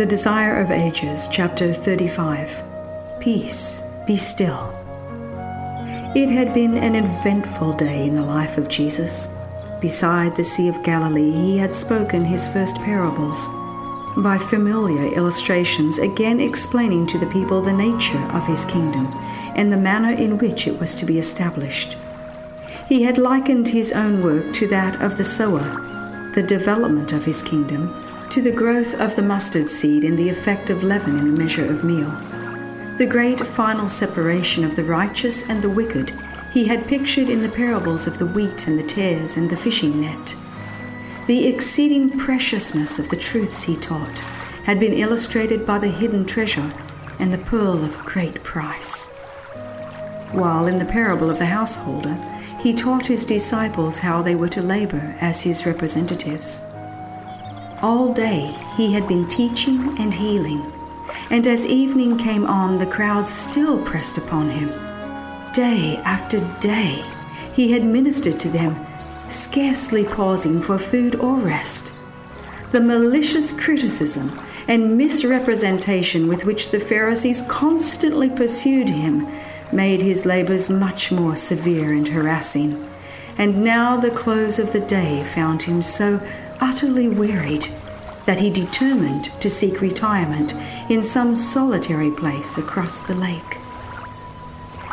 The Desire of Ages, chapter 35 Peace, be still. It had been an eventful day in the life of Jesus. Beside the Sea of Galilee, he had spoken his first parables, by familiar illustrations, again explaining to the people the nature of his kingdom and the manner in which it was to be established. He had likened his own work to that of the sower, the development of his kingdom, to the growth of the mustard seed and the effect of leaven in the measure of meal. The great final separation of the righteous and the wicked he had pictured in the parables of the wheat and the tares and the fishing net. The exceeding preciousness of the truths he taught had been illustrated by the hidden treasure and the pearl of great price. While in the parable of the householder, he taught his disciples how they were to labor as his representatives. All day he had been teaching and healing, and as evening came on, the crowds still pressed upon him. Day after day, he had ministered to them, scarcely pausing for food or rest. The malicious criticism and misrepresentation with which the Pharisees constantly pursued him made his labors much more severe and harassing. And now the close of the day found him so utterly wearied that he determined to seek retirement in some solitary place across the lake.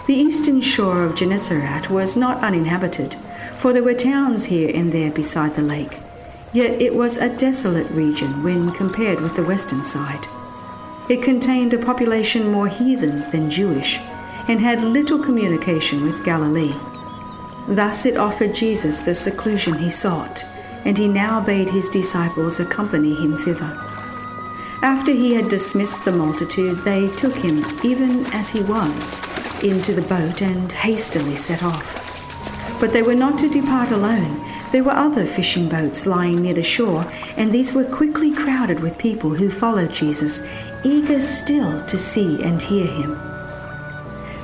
The eastern shore of Gennesaret was not uninhabited, for there were towns here and there beside the lake, yet it was a desolate region when compared with the western side. It contained a population more heathen than Jewish and had little communication with Galilee. Thus it offered Jesus the seclusion he sought, and he now bade his disciples accompany him thither. After he had dismissed the multitude, they took him, even as he was, into the boat and hastily set off. But they were not to depart alone. There were other fishing boats lying near the shore, and these were quickly crowded with people who followed Jesus, eager still to see and hear him.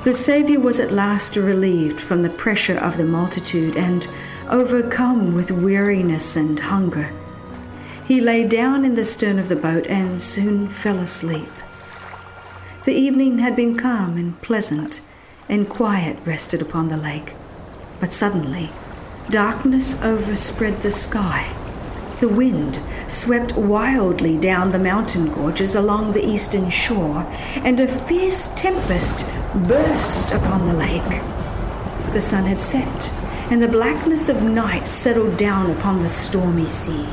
The Saviour was at last relieved from the pressure of the multitude and overcome with weariness and hunger. He lay down in the stern of the boat and soon fell asleep. The evening had been calm and pleasant, and quiet rested upon the lake. But suddenly, darkness overspread the sky. The wind swept wildly down the mountain gorges along the eastern shore, and a fierce tempest burst upon the lake. The sun had set, and the blackness of night settled down upon the stormy sea.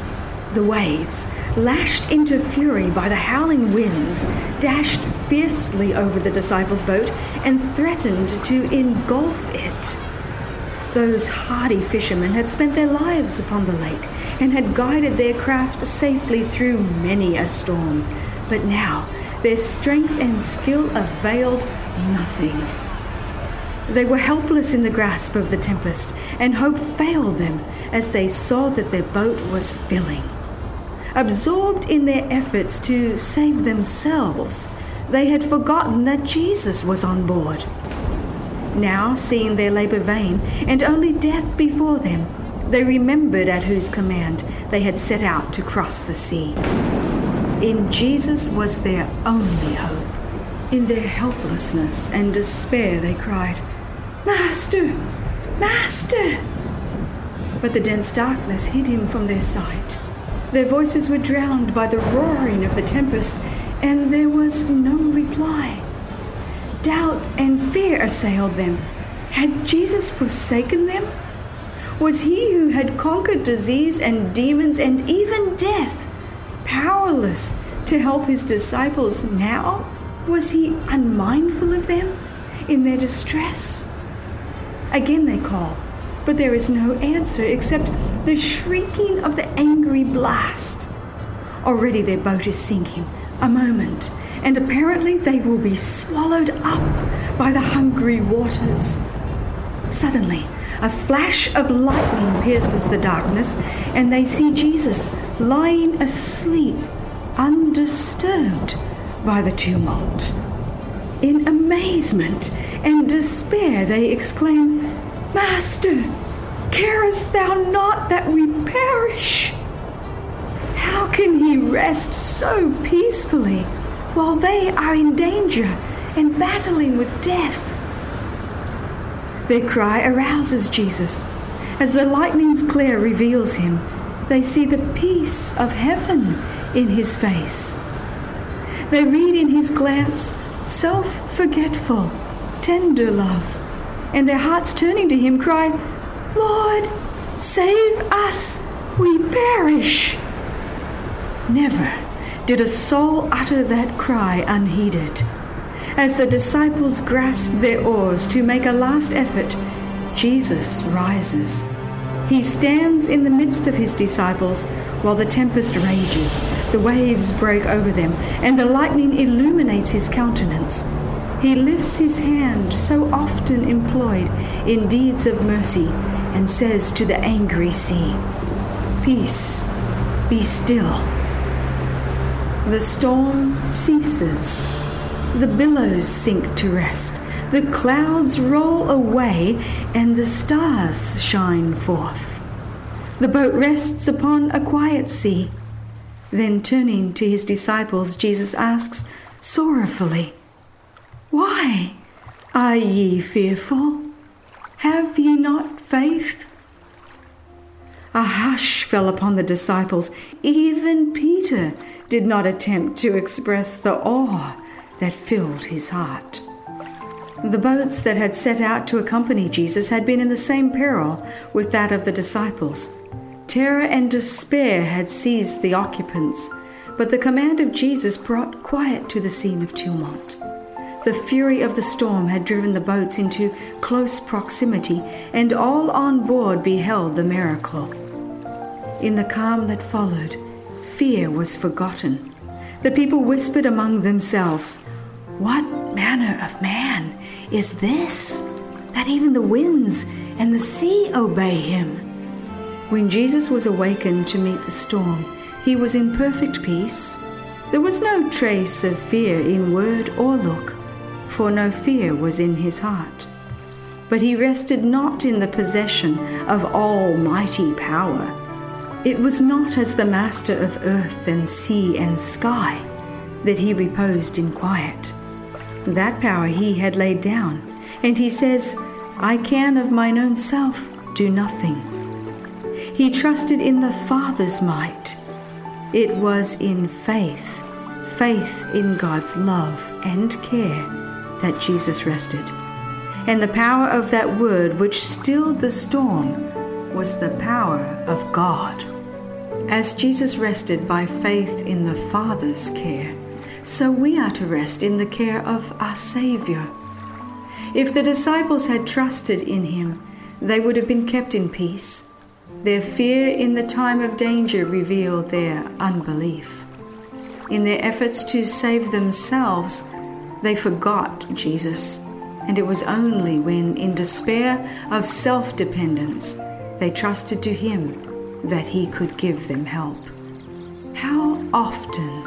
The waves, lashed into fury by the howling winds, dashed fiercely over the disciples' boat and threatened to engulf it. Those hardy fishermen had spent their lives upon the lake and had guided their craft safely through many a storm, but now their strength and skill availed nothing. They were helpless in the grasp of the tempest, and hope failed them as they saw that their boat was filling. Absorbed in their efforts to save themselves, they had forgotten that Jesus was on board. Now, seeing their labor vain and only death before them, they remembered at whose command they had set out to cross the sea. In Jesus was their only hope. In their helplessness and despair, they cried, Master! Master! But the dense darkness hid him from their sight. Their voices were drowned by the roaring of the tempest, and there was no reply. Doubt and fear assailed them. Had Jesus forsaken them? Was he who had conquered disease and demons and even death powerless to help his disciples now? Was he unmindful of them in their distress? Again they call, but there is no answer except the shrieking of the angry blast. Already their boat is sinking. A moment, and apparently they will be swallowed up by the hungry waters. Suddenly, a flash of lightning pierces the darkness, and they see Jesus lying asleep, undisturbed by the tumult. In amazement and despair, they exclaim, Master, carest thou not that we perish? How can he rest so peacefully while they are in danger and battling with death? Their cry arouses Jesus. As the lightning's glare reveals him, they see the peace of heaven in his face. They read in his glance self forgetful, tender love, and their hearts turning to him cry, Lord, save us, we perish. Never did a soul utter that cry unheeded. As the disciples grasp their oars to make a last effort, Jesus rises. He stands in the midst of his disciples while the tempest rages, the waves break over them, and the lightning illuminates his countenance. He lifts his hand, so often employed in deeds of mercy, and says to the angry sea, Peace, be still. The storm ceases. The billows sink to rest. The clouds roll away, and the stars shine forth. The boat rests upon a quiet sea. Then, turning to his disciples, Jesus asks sorrowfully, Why are ye fearful? Have ye not faith? A hush fell upon the disciples. Even Peter did not attempt to express the awe that filled his heart. The boats that had set out to accompany Jesus had been in the same peril with that of the disciples. Terror and despair had seized the occupants, but the command of Jesus brought quiet to the scene of tumult. The fury of the storm had driven the boats into close proximity, and all on board beheld the miracle. In the calm that followed, fear was forgotten. The people whispered among themselves, What manner of man is this, that even the winds and the sea obey him? When Jesus was awakened to meet the storm, he was in perfect peace. There was no trace of fear in word or look, for no fear was in his heart. But he rested not in the possession of almighty power it was not as the master of earth and sea and sky that he reposed in quiet. That power he had laid down, and he says, I can of mine own self do nothing. He trusted in the Father's might. It was in faith, faith in God's love and care, that Jesus rested. And the power of that word which stilled the storm was the power of God. As Jesus rested by faith in the Father's care, so we are to rest in the care of our Savior. If the disciples had trusted in Him, they would have been kept in peace. Their fear in the time of danger revealed their unbelief. In their efforts to save themselves, they forgot Jesus, and it was only when, in despair of self dependence, they trusted to Him that he could give them help. How often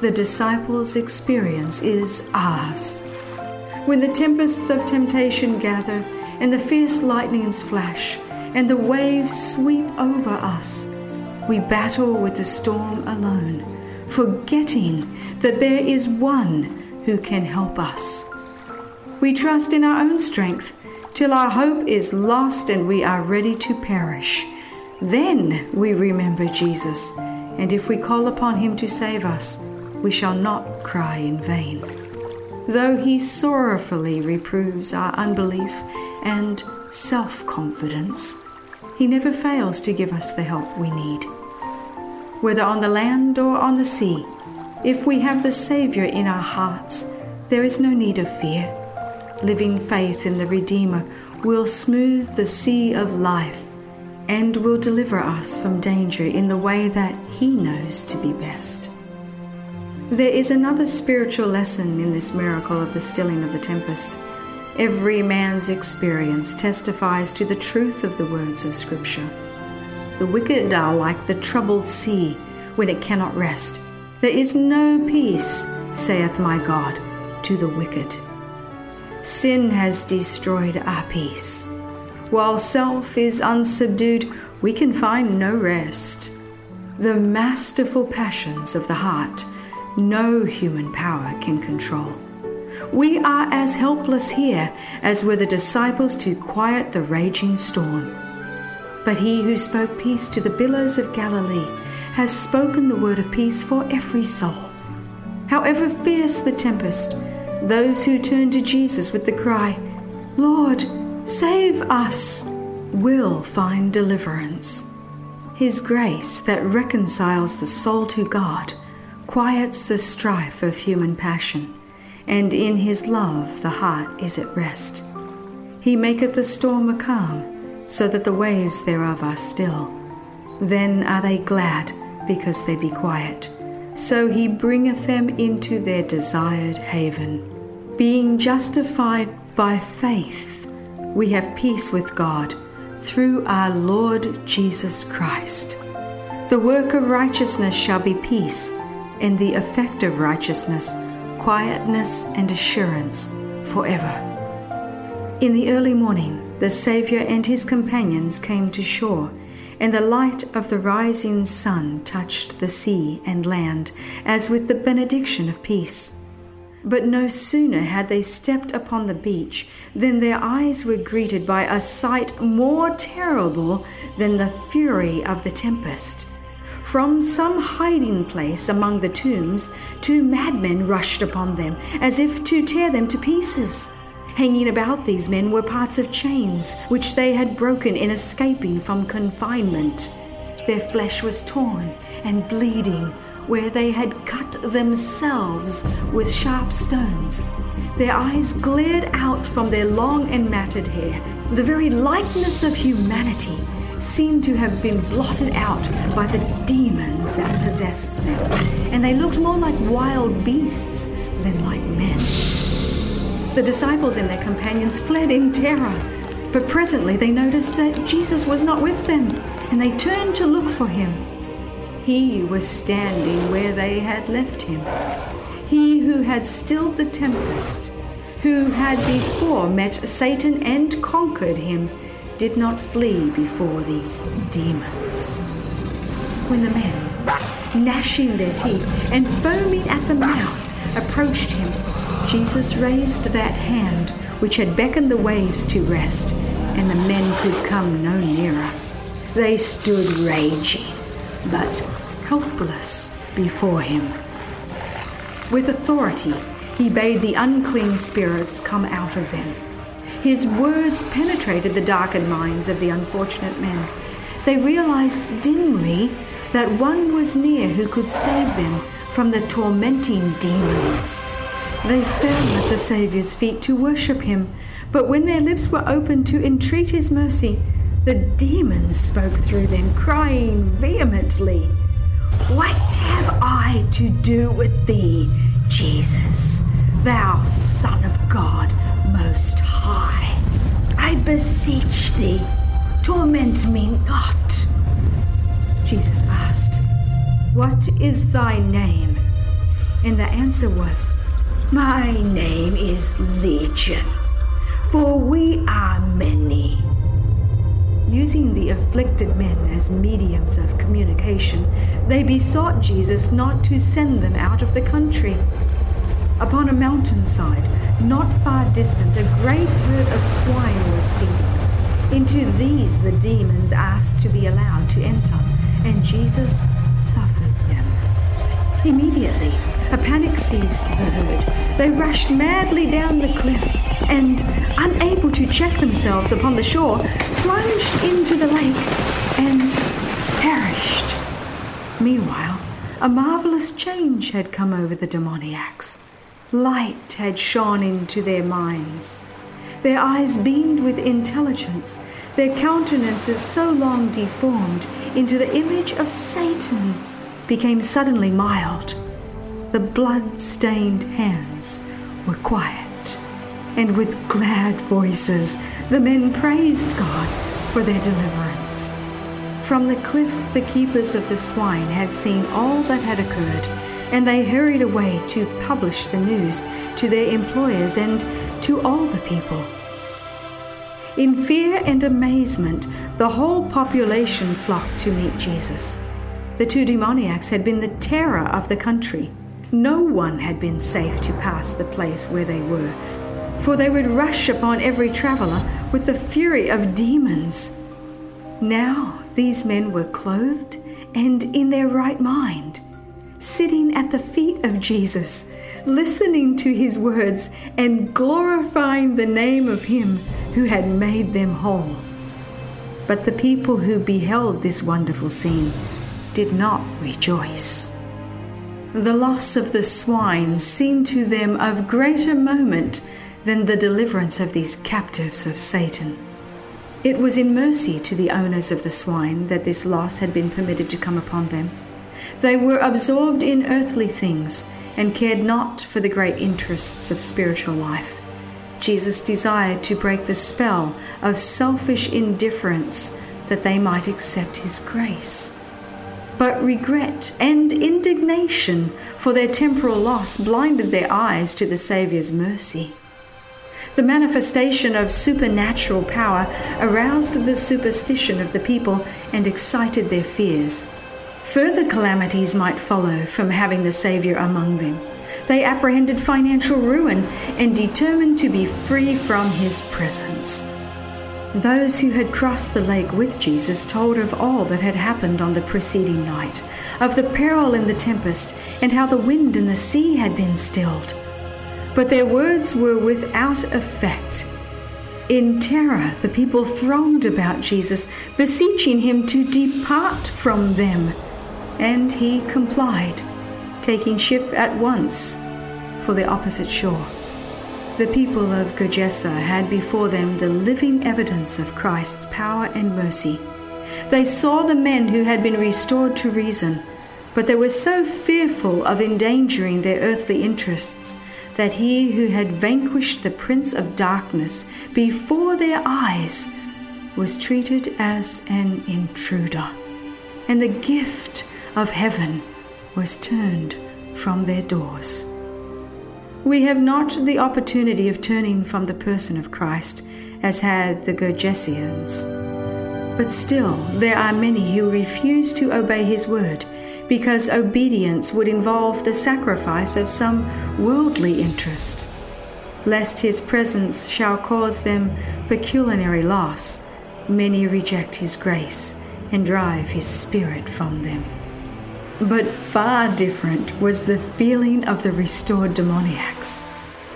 the disciples' experience is ours. When the tempests of temptation gather, and the fierce lightnings flash, and the waves sweep over us, we battle with the storm alone, forgetting that there is one who can help us. We trust in our own strength till our hope is lost and we are ready to perish. Then we remember Jesus, and if we call upon him to save us, we shall not cry in vain. Though he sorrowfully reproves our unbelief and self confidence, he never fails to give us the help we need. Whether on the land or on the sea, if we have the Saviour in our hearts, there is no need of fear. Living faith in the Redeemer will smooth the sea of life and will deliver us from danger in the way that He knows to be best. There is another spiritual lesson in this miracle of the stilling of the tempest. Every man's experience testifies to the truth of the words of Scripture. The wicked are like the troubled sea when it cannot rest. There is no peace, saith my God, to the wicked. Sin has destroyed our peace. While self is unsubdued, we can find no rest. The masterful passions of the heart, no human power can control. We are as helpless here as were the disciples to quiet the raging storm. But he who spoke peace to the billows of Galilee has spoken the word of peace for every soul. However fierce the tempest, those who turn to Jesus with the cry, Lord, save us, will find deliverance. His grace that reconciles the soul to God quiets the strife of human passion, and in his love the heart is at rest. He maketh the storm a calm so that the waves thereof are still. Then are they glad, because they be quiet. So he bringeth them into their desired haven. Being justified by faith, we have peace with God through our Lord Jesus Christ. The work of righteousness shall be peace, and the effect of righteousness, quietness and assurance forever. In the early morning, the Saviour and his companions came to shore, and the light of the rising sun touched the sea and land as with the benediction of peace. But no sooner had they stepped upon the beach than their eyes were greeted by a sight more terrible than the fury of the tempest. From some hiding place among the tombs, two madmen rushed upon them, as if to tear them to pieces. Hanging about these men were parts of chains which they had broken in escaping from confinement. Their flesh was torn and bleeding where they had cut themselves with sharp stones. Their eyes glared out from their long and matted hair. The very likeness of humanity seemed to have been blotted out by the demons that possessed them, and they looked more like wild beasts than like men. The disciples and their companions fled in terror, but presently they noticed that Jesus was not with them, and they turned to look for him. He was standing where they had left him. He who had stilled the tempest, who had before met Satan and conquered him, did not flee before these demons. When the men, gnashing their teeth and foaming at the mouth, approached him, Jesus raised that hand which had beckoned the waves to rest, and the men could come no nearer. They stood raging, but helpless before him. With authority, he bade the unclean spirits come out of them. His words penetrated the darkened minds of the unfortunate men. They realized dimly that one was near who could save them from the tormenting demons. They fell at the Saviour's feet to worship him, but when their lips were opened to entreat his mercy, the demons spoke through them, crying vehemently, What have I to do with thee, Jesus, thou Son of God Most High? I beseech thee, torment me not. Jesus asked, What is thy name? And the answer was, my name is Legion, for we are many. Using the afflicted men as mediums of communication, they besought Jesus not to send them out of the country. Upon a mountainside, not far distant, a great herd of swine was feeding. Into these the demons asked to be allowed to enter, and Jesus suffered them. Immediately, a panic seized the herd. They rushed madly down the cliff and, unable to check themselves upon the shore, plunged into the lake and perished. Meanwhile, a marvelous change had come over the demoniacs. Light had shone into their minds. Their eyes beamed with intelligence, their countenances so long deformed into the image of Satan became suddenly mild. The blood stained hands were quiet, and with glad voices the men praised God for their deliverance. From the cliff, the keepers of the swine had seen all that had occurred, and they hurried away to publish the news to their employers and to all the people. In fear and amazement, the whole population flocked to meet Jesus. The two demoniacs had been the terror of the country. No one had been safe to pass the place where they were, for they would rush upon every traveler with the fury of demons. Now these men were clothed and in their right mind, sitting at the feet of Jesus, listening to his words and glorifying the name of him who had made them whole. But the people who beheld this wonderful scene did not rejoice. The loss of the swine seemed to them of greater moment than the deliverance of these captives of Satan. It was in mercy to the owners of the swine that this loss had been permitted to come upon them. They were absorbed in earthly things and cared not for the great interests of spiritual life. Jesus desired to break the spell of selfish indifference that they might accept his grace. But regret and indignation for their temporal loss blinded their eyes to the Saviour's mercy. The manifestation of supernatural power aroused the superstition of the people and excited their fears. Further calamities might follow from having the Saviour among them. They apprehended financial ruin and determined to be free from his presence. Those who had crossed the lake with Jesus told of all that had happened on the preceding night, of the peril in the tempest, and how the wind and the sea had been stilled. But their words were without effect. In terror, the people thronged about Jesus, beseeching him to depart from them. And he complied, taking ship at once for the opposite shore. The people of Gergesa had before them the living evidence of Christ's power and mercy. They saw the men who had been restored to reason, but they were so fearful of endangering their earthly interests that he who had vanquished the prince of darkness before their eyes was treated as an intruder, and the gift of heaven was turned from their doors. We have not the opportunity of turning from the person of Christ, as had the Gergesians. But still, there are many who refuse to obey his word because obedience would involve the sacrifice of some worldly interest. Lest his presence shall cause them pecuniary loss, many reject his grace and drive his spirit from them. But far different was the feeling of the restored demoniacs.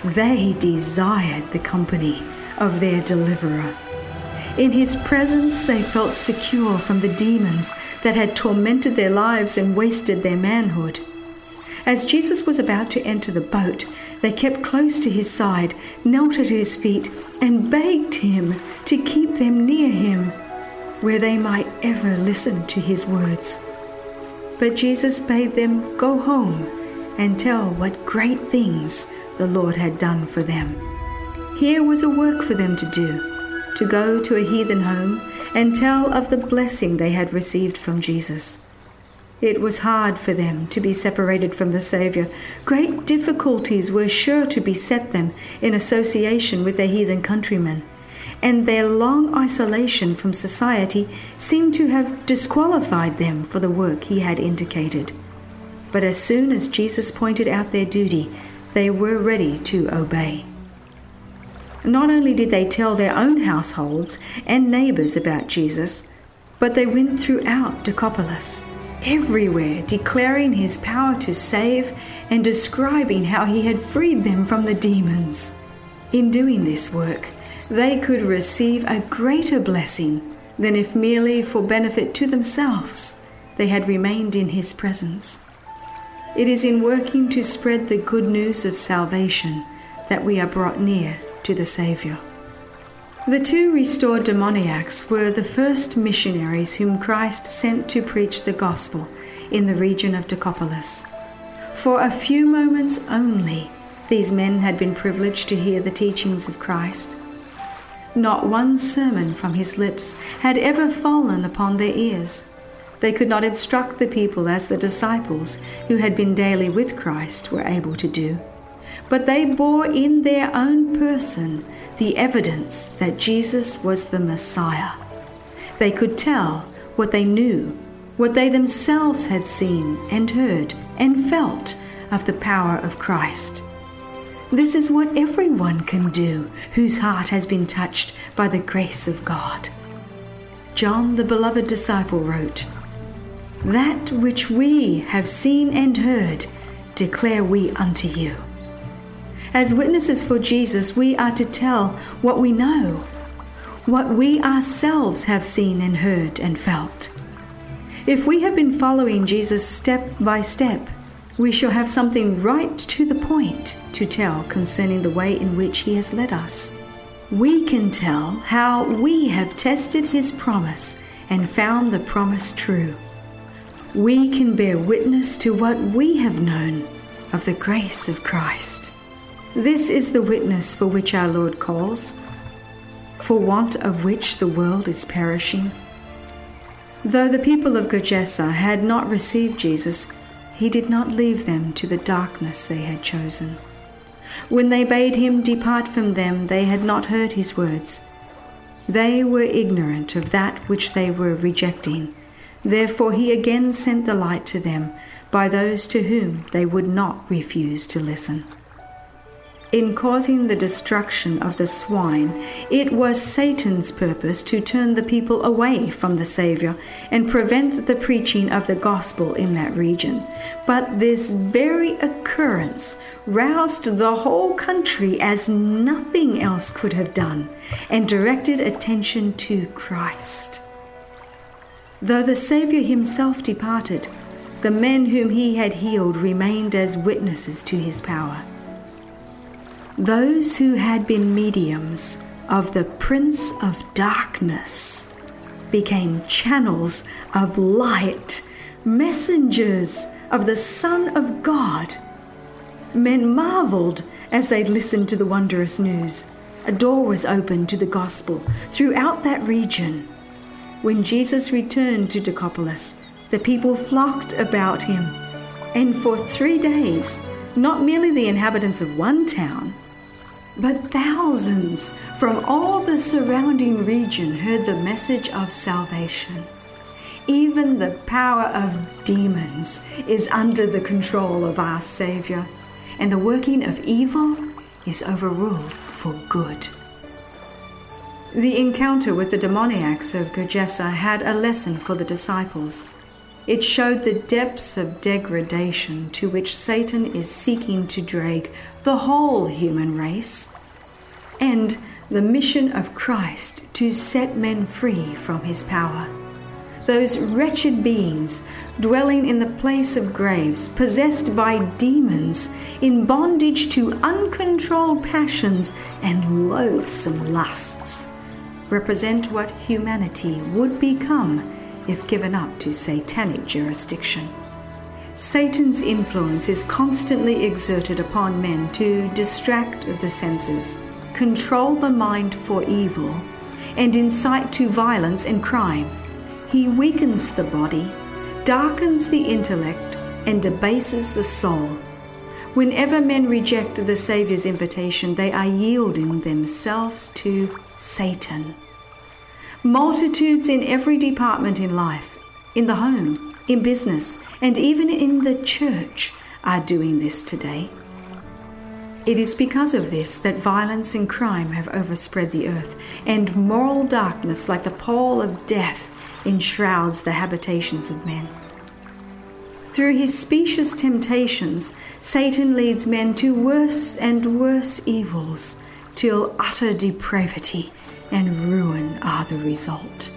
They desired the company of their deliverer. In his presence, they felt secure from the demons that had tormented their lives and wasted their manhood. As Jesus was about to enter the boat, they kept close to his side, knelt at his feet, and begged him to keep them near him, where they might ever listen to his words. But Jesus bade them go home and tell what great things the Lord had done for them. Here was a work for them to do to go to a heathen home and tell of the blessing they had received from Jesus. It was hard for them to be separated from the Saviour. Great difficulties were sure to beset them in association with their heathen countrymen, and their long isolation from society seemed to have disqualified them for the work he had indicated. But as soon as Jesus pointed out their duty, they were ready to obey. Not only did they tell their own households and neighbors about Jesus, but they went throughout Decapolis, everywhere declaring his power to save and describing how he had freed them from the demons. In doing this work, they could receive a greater blessing than if merely for benefit to themselves they had remained in his presence. It is in working to spread the good news of salvation that we are brought near to the Saviour. The two restored demoniacs were the first missionaries whom Christ sent to preach the gospel in the region of Decapolis. For a few moments only, these men had been privileged to hear the teachings of Christ. Not one sermon from his lips had ever fallen upon their ears. They could not instruct the people as the disciples who had been daily with Christ were able to do. But they bore in their own person the evidence that Jesus was the Messiah. They could tell what they knew, what they themselves had seen and heard and felt of the power of Christ. This is what everyone can do whose heart has been touched by the grace of God. John, the beloved disciple, wrote, That which we have seen and heard declare we unto you. As witnesses for Jesus, we are to tell what we know, what we ourselves have seen and heard and felt. If we have been following Jesus step by step, we shall have something right to the point to tell concerning the way in which He has led us. We can tell how we have tested His promise and found the promise true. We can bear witness to what we have known of the grace of Christ. This is the witness for which our Lord calls, for want of which the world is perishing. Though the people of Gergesa had not received Jesus, he did not leave them to the darkness they had chosen. When they bade him depart from them, they had not heard his words. They were ignorant of that which they were rejecting. Therefore he again sent the light to them by those to whom they would not refuse to listen in causing the destruction of the swine, it was Satan's purpose to turn the people away from the Savior and prevent the preaching of the gospel in that region. But this very occurrence roused the whole country as nothing else could have done and directed attention to Christ. Though the Savior himself departed, the men whom he had healed remained as witnesses to his power. Those who had been mediums of the Prince of Darkness became channels of light, messengers of the Son of God. Men marveled as they listened to the wondrous news. A door was opened to the gospel throughout that region. When Jesus returned to Decapolis, the people flocked about him. And for three days, not merely the inhabitants of one town, but thousands from all the surrounding region heard the message of salvation. Even the power of demons is under the control of our Savior, and the working of evil is overruled for good. The encounter with the demoniacs of Gergesa had a lesson for the disciples. It showed the depths of degradation to which Satan is seeking to drag the whole human race, and the mission of Christ to set men free from his power. Those wretched beings dwelling in the place of graves, possessed by demons, in bondage to uncontrolled passions and loathsome lusts, represent what humanity would become if given up to satanic jurisdiction. Satan's influence is constantly exerted upon men to distract the senses, control the mind for evil, and incite to violence and crime. He weakens the body, darkens the intellect, and debases the soul. Whenever men reject the Saviour's invitation, they are yielding themselves to Satan. Multitudes in every department in life, in the home, in business, and even in the church are doing this today. It is because of this that violence and crime have overspread the earth, and moral darkness, like the pall of death, enshrouds the habitations of men. Through his specious temptations, Satan leads men to worse and worse evils, till utter depravity and ruin are the result.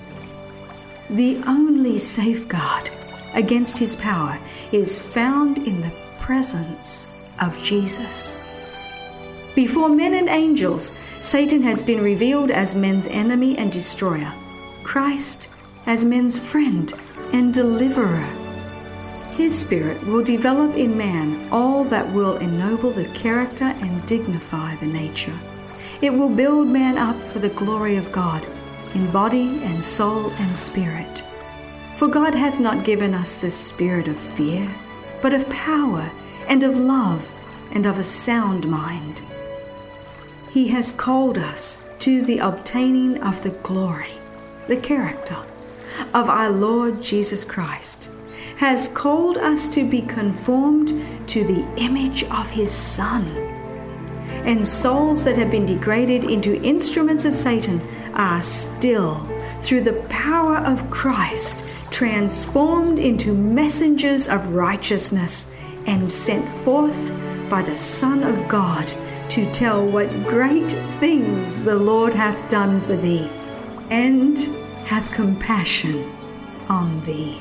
The only safeguard against his power is found in the presence of Jesus. Before men and angels, Satan has been revealed as men's enemy and destroyer, Christ as men's friend and deliverer. His Spirit will develop in man all that will ennoble the character and dignify the nature. It will build man up for the glory of God in body and soul and spirit. For God hath not given us the spirit of fear, but of power and of love and of a sound mind. He has called us to the obtaining of the glory, the character of our Lord Jesus Christ, has called us to be conformed to the image of His Son. And souls that have been degraded into instruments of Satan are still, through the power of Christ, transformed into messengers of righteousness and sent forth by the Son of God to tell what great things the Lord hath done for thee, and hath compassion on thee.